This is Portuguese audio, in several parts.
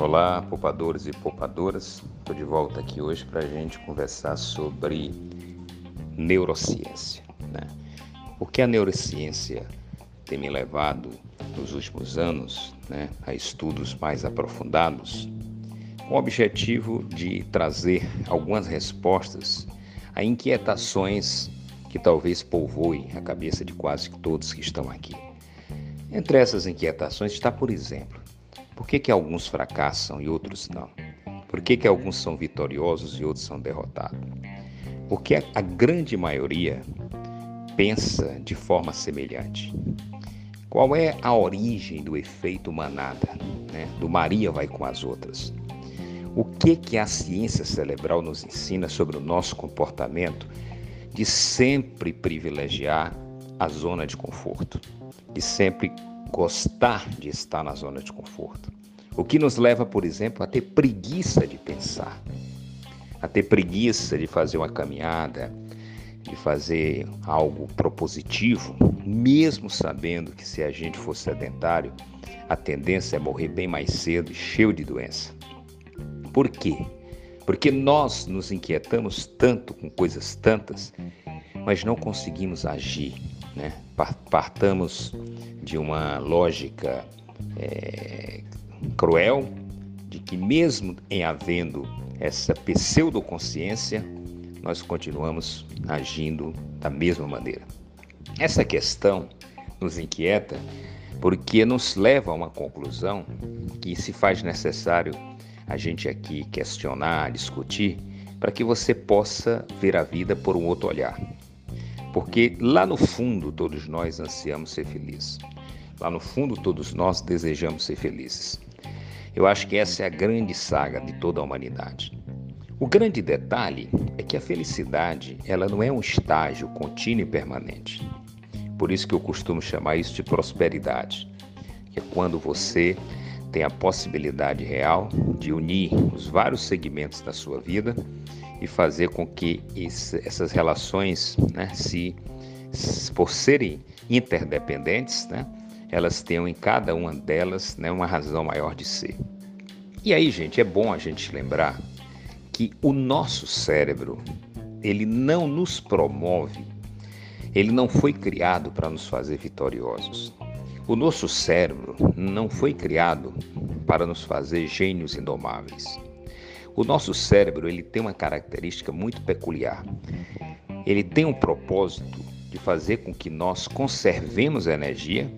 Olá, poupadores e poupadoras. Estou de volta aqui hoje para a gente conversar sobre neurociência. Né? O que a neurociência tem me levado nos últimos anos né, a estudos mais aprofundados, com o objetivo de trazer algumas respostas a inquietações que talvez povoem a cabeça de quase todos que estão aqui. Entre essas inquietações está, por exemplo, por que, que alguns fracassam e outros não? Por que, que alguns são vitoriosos e outros são derrotados? Porque a grande maioria pensa de forma semelhante. Qual é a origem do efeito manada, né? do Maria vai com as outras? O que que a ciência cerebral nos ensina sobre o nosso comportamento de sempre privilegiar a zona de conforto, de sempre gostar de estar na zona de conforto. O que nos leva, por exemplo, a ter preguiça de pensar, a ter preguiça de fazer uma caminhada, de fazer algo propositivo, mesmo sabendo que se a gente for sedentário, a tendência é morrer bem mais cedo e cheio de doença. Por quê? Porque nós nos inquietamos tanto com coisas tantas, mas não conseguimos agir, né? Partamos de uma lógica é, cruel de que, mesmo em havendo essa pseudoconsciência, nós continuamos agindo da mesma maneira. Essa questão nos inquieta porque nos leva a uma conclusão que se faz necessário a gente aqui questionar, discutir, para que você possa ver a vida por um outro olhar. Porque lá no fundo todos nós ansiamos ser felizes. Lá no fundo todos nós desejamos ser felizes. Eu acho que essa é a grande saga de toda a humanidade. O grande detalhe é que a felicidade, ela não é um estágio contínuo e permanente. Por isso que eu costumo chamar isso de prosperidade, que é quando você tem a possibilidade real de unir os vários segmentos da sua vida e fazer com que essas relações, né, se por serem interdependentes, né, elas tenham em cada uma delas né, uma razão maior de ser. E aí, gente, é bom a gente lembrar que o nosso cérebro, ele não nos promove, ele não foi criado para nos fazer vitoriosos. O nosso cérebro não foi criado para nos fazer gênios indomáveis. O nosso cérebro ele tem uma característica muito peculiar. Ele tem um propósito de fazer com que nós conservemos a energia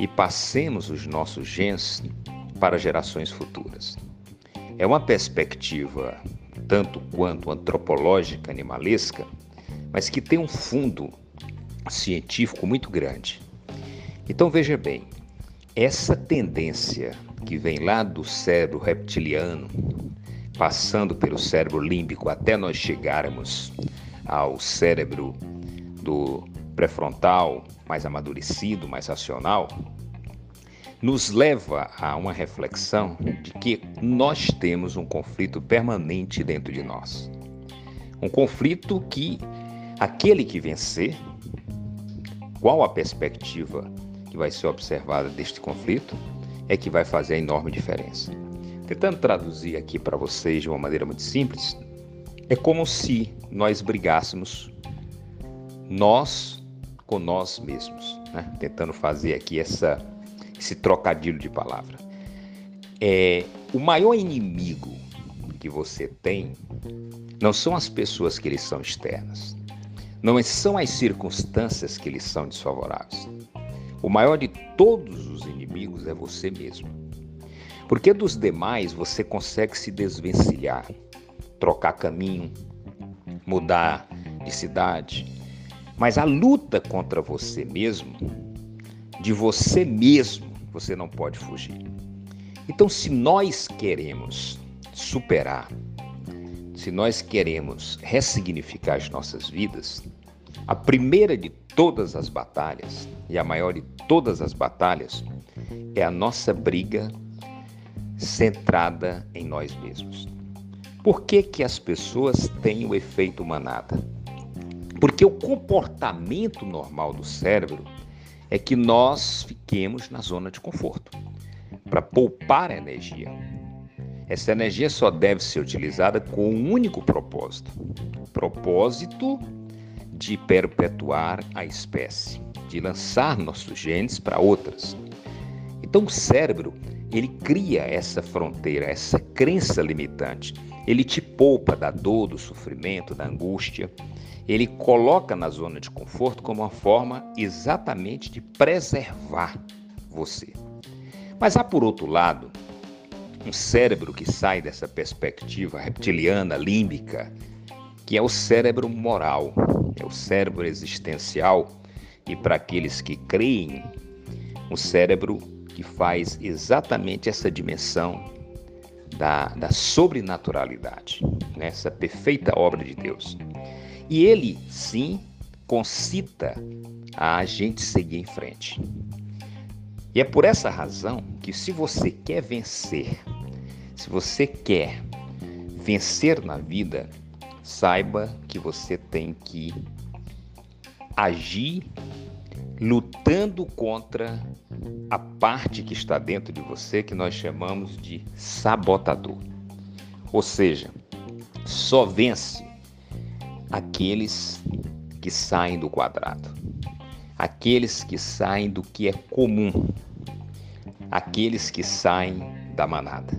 e passemos os nossos genes para gerações futuras. É uma perspectiva tanto quanto antropológica, animalesca, mas que tem um fundo científico muito grande. Então veja bem, essa tendência que vem lá do cérebro reptiliano, passando pelo cérebro límbico até nós chegarmos ao cérebro do pré-frontal, mais amadurecido, mais racional, nos leva a uma reflexão de que nós temos um conflito permanente dentro de nós. Um conflito que aquele que vencer, qual a perspectiva que vai ser observada deste conflito, é que vai fazer a enorme diferença. Tentando traduzir aqui para vocês de uma maneira muito simples, é como se nós brigássemos nós com nós mesmos, né? tentando fazer aqui essa, esse trocadilho de palavra. É, o maior inimigo que você tem não são as pessoas que lhe são externas, não são as circunstâncias que lhe são desfavoráveis. O maior de todos os inimigos é você mesmo. Porque dos demais você consegue se desvencilhar, trocar caminho, mudar de cidade, mas a luta contra você mesmo, de você mesmo, você não pode fugir. Então, se nós queremos superar, se nós queremos ressignificar as nossas vidas, a primeira de todas as batalhas e a maior de todas as batalhas é a nossa briga centrada em nós mesmos. Por que, que as pessoas têm o efeito manada? Porque o comportamento normal do cérebro é que nós fiquemos na zona de conforto para poupar energia. essa energia só deve ser utilizada com um único propósito: propósito de perpetuar a espécie, de lançar nossos genes para outras. Então o cérebro, ele cria essa fronteira, essa crença limitante. Ele te poupa da dor, do sofrimento, da angústia. Ele coloca na zona de conforto como uma forma exatamente de preservar você. Mas há por outro lado um cérebro que sai dessa perspectiva reptiliana, límbica, que é o cérebro moral, é o cérebro existencial e para aqueles que creem, o cérebro que faz exatamente essa dimensão da, da sobrenaturalidade, né? essa perfeita obra de Deus. E ele, sim, concita a gente seguir em frente. E é por essa razão que, se você quer vencer, se você quer vencer na vida, saiba que você tem que agir lutando contra a parte que está dentro de você que nós chamamos de sabotador. Ou seja, só vence aqueles que saem do quadrado, aqueles que saem do que é comum, aqueles que saem da manada.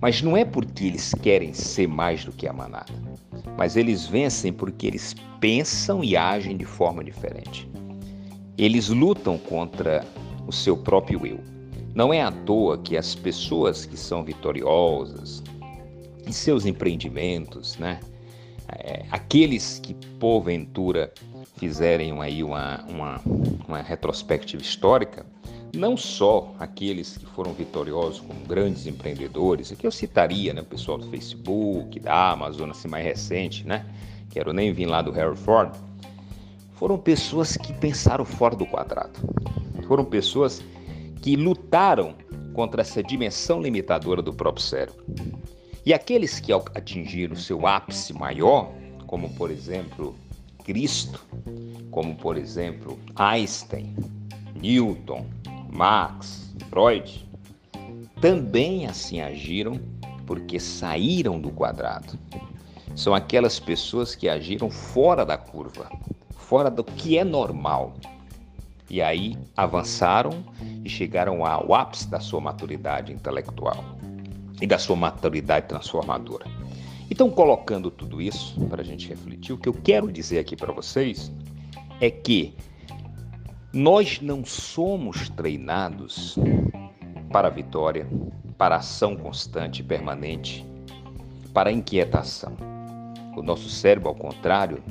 Mas não é porque eles querem ser mais do que a manada, mas eles vencem porque eles pensam e agem de forma diferente. Eles lutam contra o seu próprio eu. Não é à toa que as pessoas que são vitoriosas em seus empreendimentos, né? É, aqueles que porventura fizerem aí uma, uma, uma retrospectiva histórica, não só aqueles que foram vitoriosos como grandes empreendedores, aqui eu citaria né, o pessoal do Facebook, da Amazon, assim mais recente, né? Quero nem vir lá do Harry Ford, foram pessoas que pensaram fora do quadrado. Foram pessoas que lutaram contra essa dimensão limitadora do próprio cérebro. E aqueles que atingiram seu ápice maior, como por exemplo Cristo, como por exemplo Einstein, Newton, Marx, Freud, também assim agiram porque saíram do quadrado. São aquelas pessoas que agiram fora da curva, fora do que é normal. E aí avançaram e chegaram ao ápice da sua maturidade intelectual e da sua maturidade transformadora. Então, colocando tudo isso para a gente refletir, o que eu quero dizer aqui para vocês é que nós não somos treinados para a vitória, para a ação constante e permanente, para a inquietação. O nosso cérebro, ao contrário,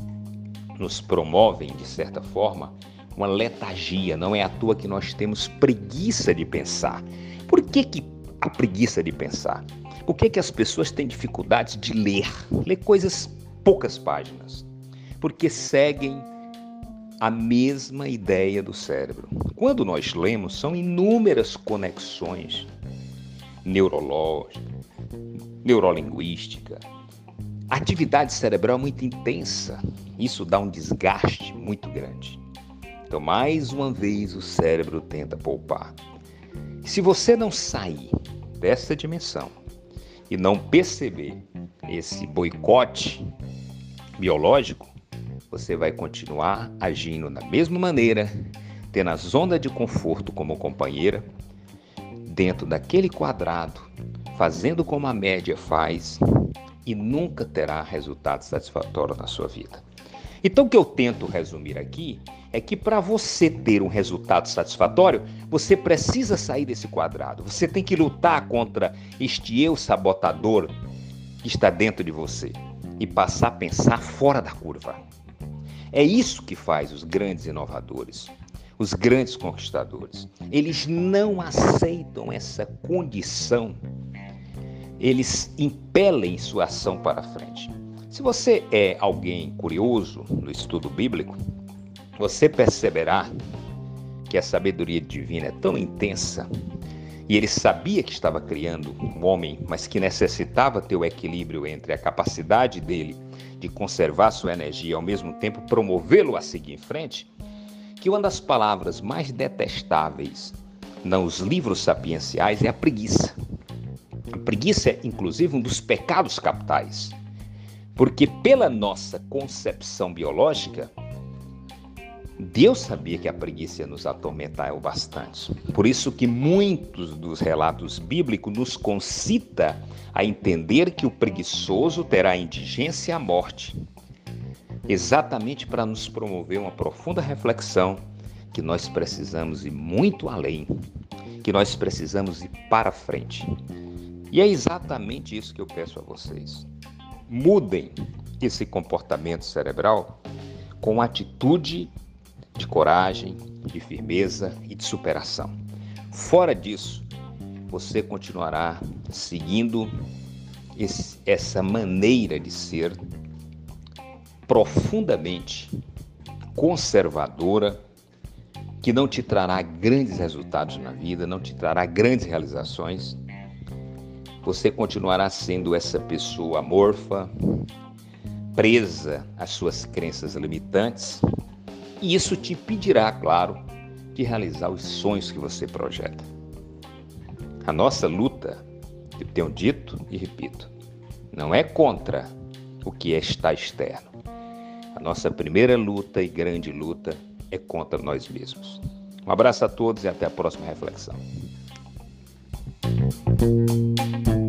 nos promovem, de certa forma, uma letargia. Não é à toa que nós temos preguiça de pensar. Por que, que a preguiça de pensar? Por que, que as pessoas têm dificuldade de ler? Ler coisas poucas páginas. Porque seguem a mesma ideia do cérebro. Quando nós lemos, são inúmeras conexões neurológicas, neurolinguística, atividade cerebral muito intensa. Isso dá um desgaste muito grande. Então, mais uma vez, o cérebro tenta poupar. Se você não sair dessa dimensão e não perceber esse boicote biológico, você vai continuar agindo da mesma maneira, tendo a zona de conforto como companheira, dentro daquele quadrado, fazendo como a média faz e nunca terá resultado satisfatório na sua vida. Então, o que eu tento resumir aqui é que para você ter um resultado satisfatório, você precisa sair desse quadrado. Você tem que lutar contra este eu sabotador que está dentro de você e passar a pensar fora da curva. É isso que faz os grandes inovadores, os grandes conquistadores. Eles não aceitam essa condição eles impelem sua ação para frente. Se você é alguém curioso no estudo bíblico, você perceberá que a sabedoria divina é tão intensa e ele sabia que estava criando um homem, mas que necessitava ter o equilíbrio entre a capacidade dele de conservar sua energia e ao mesmo tempo promovê-lo a seguir em frente, que uma das palavras mais detestáveis nos livros sapienciais é a preguiça. A preguiça é, inclusive, um dos pecados capitais. Porque, pela nossa concepção biológica, Deus sabia que a preguiça ia nos atormentar o bastante. Por isso que muitos dos relatos bíblicos nos concita a entender que o preguiçoso terá a indigência e a morte. Exatamente para nos promover uma profunda reflexão que nós precisamos ir muito além, que nós precisamos ir para frente. E é exatamente isso que eu peço a vocês. Mudem esse comportamento cerebral com atitude de coragem, de firmeza e de superação. Fora disso, você continuará seguindo esse, essa maneira de ser profundamente conservadora, que não te trará grandes resultados na vida, não te trará grandes realizações. Você continuará sendo essa pessoa amorfa, presa às suas crenças limitantes, e isso te impedirá, claro, de realizar os sonhos que você projeta. A nossa luta, eu tenho dito e repito, não é contra o que está externo. A nossa primeira luta e grande luta é contra nós mesmos. Um abraço a todos e até a próxima reflexão. Thank you.